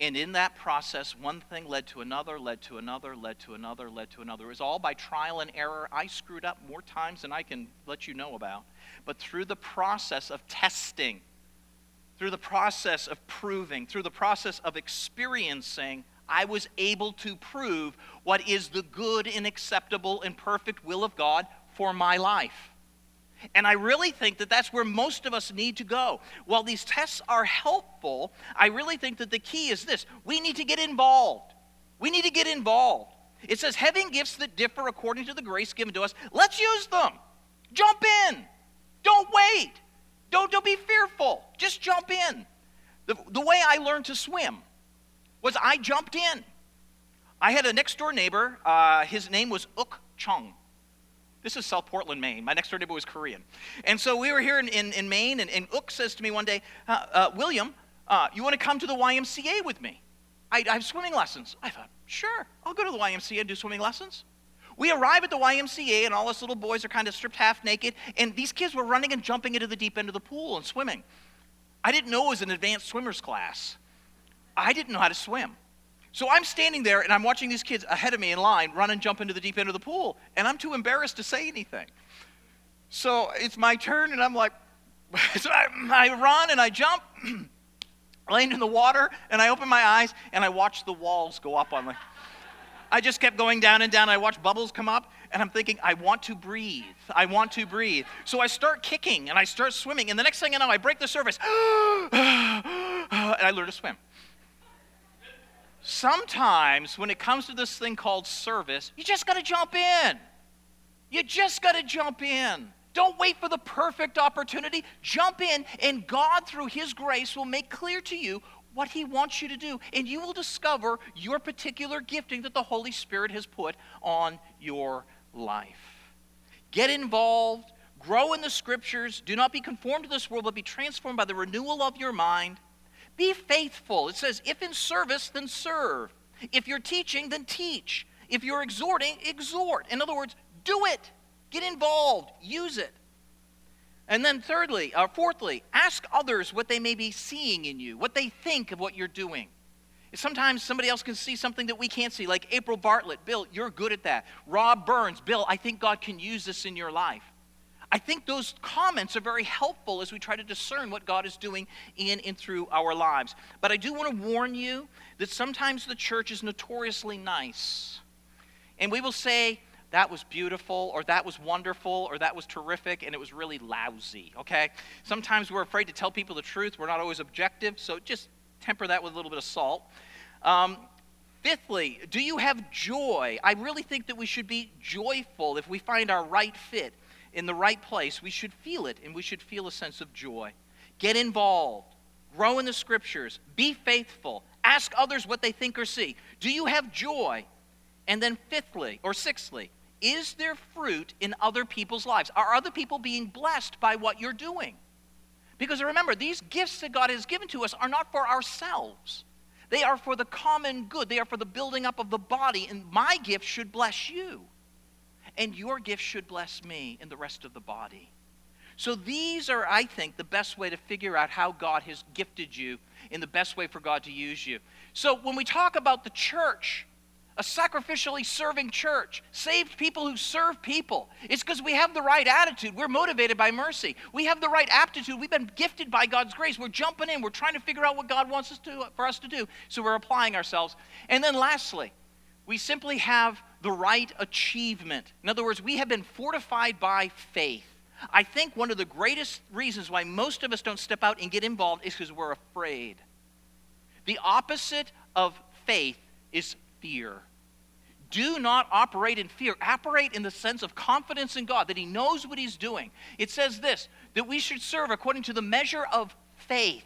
S1: And in that process, one thing led to another, led to another, led to another, led to another. It was all by trial and error. I screwed up more times than I can let you know about. But through the process of testing, through the process of proving, through the process of experiencing, I was able to prove what is the good and acceptable and perfect will of God for my life. And I really think that that's where most of us need to go. While these tests are helpful, I really think that the key is this we need to get involved. We need to get involved. It says, having gifts that differ according to the grace given to us, let's use them. Jump in. Don't wait. Don't, don't be fearful. Just jump in. The, the way I learned to swim was I jumped in. I had a next door neighbor. Uh, his name was Uk Chung. This is South Portland, Maine. My next door neighbor was Korean. And so we were here in, in, in Maine, and, and Uk says to me one day, uh, uh, William, uh, you want to come to the YMCA with me? I, I have swimming lessons. I thought, sure, I'll go to the YMCA and do swimming lessons. We arrive at the YMCA, and all us little boys are kind of stripped half naked, and these kids were running and jumping into the deep end of the pool and swimming. I didn't know it was an advanced swimmers class. I didn't know how to swim. So I'm standing there and I'm watching these kids ahead of me in line run and jump into the deep end of the pool, and I'm too embarrassed to say anything. So it's my turn, and I'm like, so I, I run and I jump, land in the water, and I open my eyes and I watch the walls go up on me. I just kept going down and down. I watched bubbles come up, and I'm thinking, I want to breathe. I want to breathe. So I start kicking and I start swimming, and the next thing I know, I break the surface, and I learn to swim. Sometimes, when it comes to this thing called service, you just got to jump in. You just got to jump in. Don't wait for the perfect opportunity. Jump in, and God, through His grace, will make clear to you what He wants you to do, and you will discover your particular gifting that the Holy Spirit has put on your life. Get involved, grow in the Scriptures. Do not be conformed to this world, but be transformed by the renewal of your mind. Be faithful. It says, if in service, then serve. If you're teaching, then teach. If you're exhorting, exhort. In other words, do it. Get involved. Use it. And then, thirdly, or uh, fourthly, ask others what they may be seeing in you, what they think of what you're doing. Sometimes somebody else can see something that we can't see, like April Bartlett. Bill, you're good at that. Rob Burns, Bill, I think God can use this in your life. I think those comments are very helpful as we try to discern what God is doing in and through our lives. But I do want to warn you that sometimes the church is notoriously nice. And we will say, that was beautiful, or that was wonderful, or that was terrific, and it was really lousy, okay? Sometimes we're afraid to tell people the truth. We're not always objective, so just temper that with a little bit of salt. Um, fifthly, do you have joy? I really think that we should be joyful if we find our right fit in the right place. We should feel it, and we should feel a sense of joy. Get involved, grow in the scriptures, be faithful, ask others what they think or see. Do you have joy? And then, fifthly, or sixthly, is there fruit in other people's lives? Are other people being blessed by what you're doing? Because remember, these gifts that God has given to us are not for ourselves. They are for the common good. They are for the building up of the body. And my gift should bless you. And your gift should bless me and the rest of the body. So these are, I think, the best way to figure out how God has gifted you and the best way for God to use you. So when we talk about the church, a sacrificially serving church, saved people who serve people. It's because we have the right attitude. We're motivated by mercy. We have the right aptitude. We've been gifted by God's grace. We're jumping in. We're trying to figure out what God wants us to, for us to do. So we're applying ourselves. And then lastly, we simply have the right achievement. In other words, we have been fortified by faith. I think one of the greatest reasons why most of us don't step out and get involved is because we're afraid. The opposite of faith is fear. Do not operate in fear. Operate in the sense of confidence in God, that He knows what He's doing. It says this that we should serve according to the measure of faith.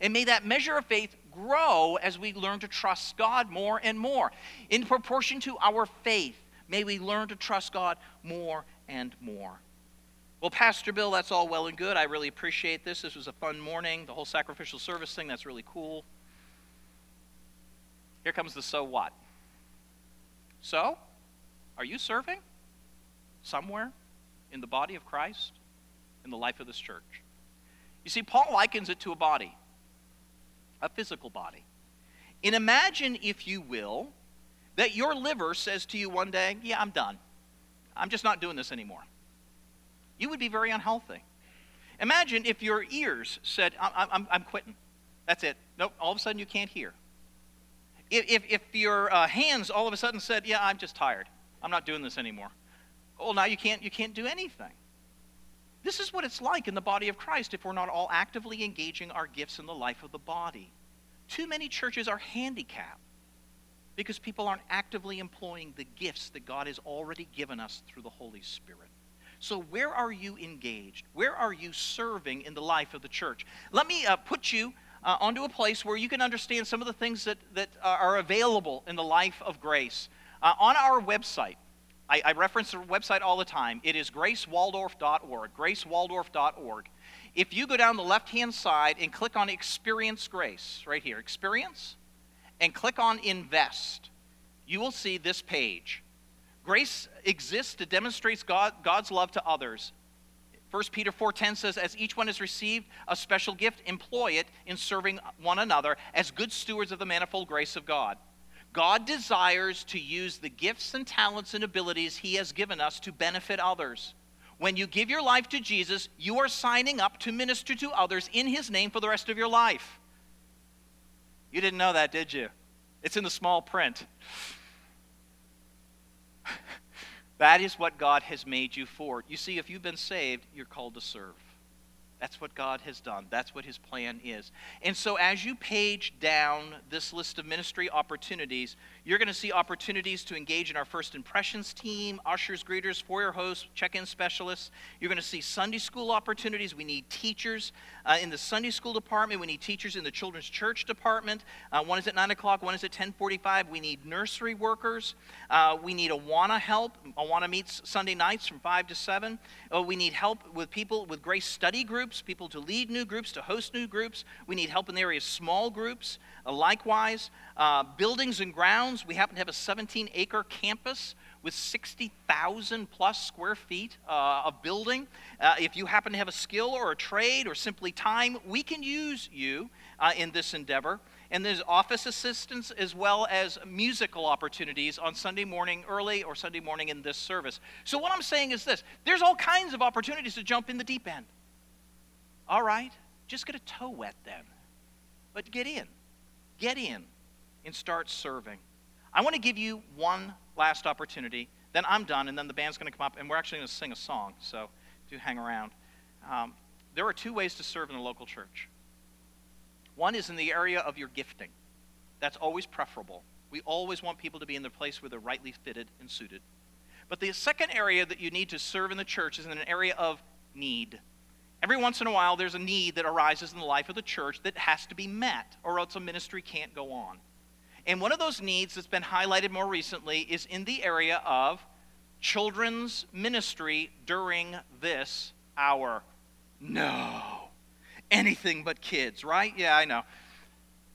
S1: And may that measure of faith grow as we learn to trust God more and more. In proportion to our faith, may we learn to trust God more and more. Well, Pastor Bill, that's all well and good. I really appreciate this. This was a fun morning. The whole sacrificial service thing, that's really cool. Here comes the so what. So, are you serving somewhere in the body of Christ, in the life of this church? You see, Paul likens it to a body, a physical body. And imagine, if you will, that your liver says to you one day, Yeah, I'm done. I'm just not doing this anymore. You would be very unhealthy. Imagine if your ears said, I'm, I'm, I'm quitting. That's it. Nope, all of a sudden you can't hear. If, if, your uh, hands all of a sudden said, Yeah, I'm just tired. I'm not doing this anymore. Well, now you can't, you can't do anything. This is what it's like in the body of Christ if we're not all actively engaging our gifts in the life of the body. Too many churches are handicapped. because people aren't actively employing the gifts that God has already given us through the Holy Spirit. So, where are you engaged? Where are you serving in the life of the church? Let me uh, put you uh, onto a place where you can understand some of the things that, that uh, are available in the life of grace. Uh, on our website, I, I reference the website all the time. It is gracewaldorf.org. Gracewaldorf.org. If you go down the left hand side and click on Experience Grace, right here, Experience, and click on Invest, you will see this page. Grace exists to demonstrate God, God's love to others. 1 Peter 4:10 says as each one has received a special gift employ it in serving one another as good stewards of the manifold grace of God. God desires to use the gifts and talents and abilities he has given us to benefit others. When you give your life to Jesus, you are signing up to minister to others in his name for the rest of your life. You didn't know that, did you? It's in the small print. that is what God has made you for. You see, if you've been saved, you're called to serve. That's what God has done. That's what His plan is. And so, as you page down this list of ministry opportunities, you're going to see opportunities to engage in our first impressions team, ushers, greeters, foyer hosts, check in specialists. You're going to see Sunday school opportunities. We need teachers uh, in the Sunday school department. We need teachers in the children's church department. Uh, one is at 9 o'clock, one is at 1045. We need nursery workers. Uh, we need Awana help. Awana meets Sunday nights from 5 to 7. Uh, we need help with people with grace study groups, people to lead new groups, to host new groups. We need help in the area of small groups. Uh, likewise, uh, buildings and grounds. We happen to have a 17 acre campus with 60,000 plus square feet uh, of building. Uh, if you happen to have a skill or a trade or simply time, we can use you uh, in this endeavor. And there's office assistance as well as musical opportunities on Sunday morning early or Sunday morning in this service. So, what I'm saying is this there's all kinds of opportunities to jump in the deep end. All right, just get a toe wet then. But get in. Get in and start serving. I want to give you one last opportunity. Then I'm done, and then the band's going to come up, and we're actually going to sing a song. So do hang around. Um, there are two ways to serve in the local church. One is in the area of your gifting. That's always preferable. We always want people to be in the place where they're rightly fitted and suited. But the second area that you need to serve in the church is in an area of need. Every once in a while, there's a need that arises in the life of the church that has to be met, or else a ministry can't go on. And one of those needs that's been highlighted more recently is in the area of children's ministry during this hour. No. Anything but kids, right? Yeah, I know.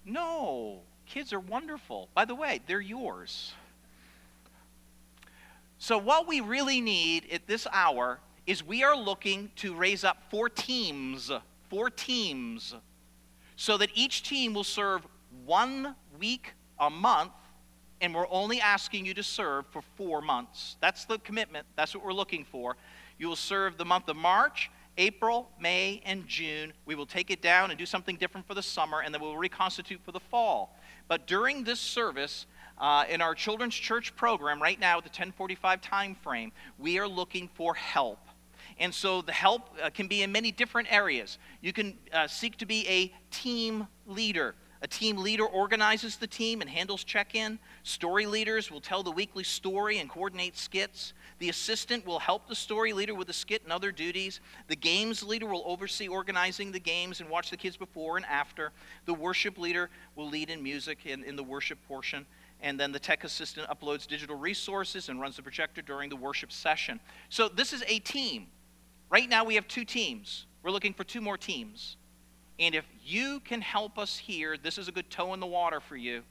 S1: No. Kids are wonderful. By the way, they're yours. So, what we really need at this hour is we are looking to raise up four teams, four teams, so that each team will serve one week a month, and we're only asking you to serve for four months. That's the commitment. That's what we're looking for. You will serve the month of March, April, May, and June. We will take it down and do something different for the summer, and then we'll reconstitute for the fall. But during this service, uh, in our children's church program, right now at the 1045 time frame, we are looking for help. And so the help uh, can be in many different areas. You can uh, seek to be a team leader. A team leader organizes the team and handles check in. Story leaders will tell the weekly story and coordinate skits. The assistant will help the story leader with the skit and other duties. The games leader will oversee organizing the games and watch the kids before and after. The worship leader will lead in music in, in the worship portion. And then the tech assistant uploads digital resources and runs the projector during the worship session. So this is a team. Right now we have two teams. We're looking for two more teams. And if you can help us here, this is a good toe in the water for you.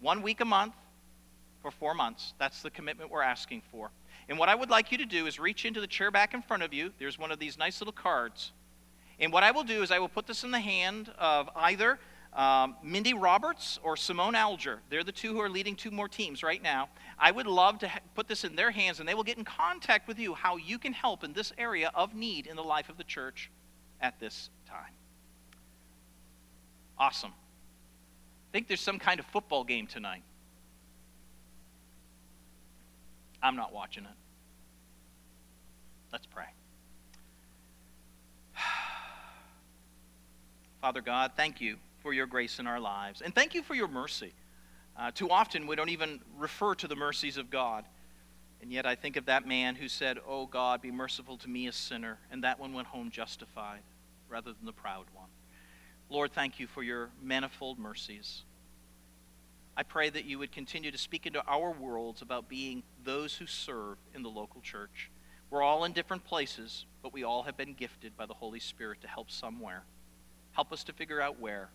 S1: One week a month for four months. That's the commitment we're asking for. And what I would like you to do is reach into the chair back in front of you. There's one of these nice little cards. And what I will do is I will put this in the hand of either um, Mindy Roberts or Simone Alger. They're the two who are leading two more teams right now. I would love to put this in their hands, and they will get in contact with you how you can help in this area of need in the life of the church at this. Awesome. I think there's some kind of football game tonight. I'm not watching it. Let's pray. Father God, thank you for your grace in our lives. And thank you for your mercy. Uh, too often we don't even refer to the mercies of God. And yet I think of that man who said, Oh God, be merciful to me, a sinner. And that one went home justified rather than the proud one. Lord, thank you for your manifold mercies. I pray that you would continue to speak into our worlds about being those who serve in the local church. We're all in different places, but we all have been gifted by the Holy Spirit to help somewhere. Help us to figure out where.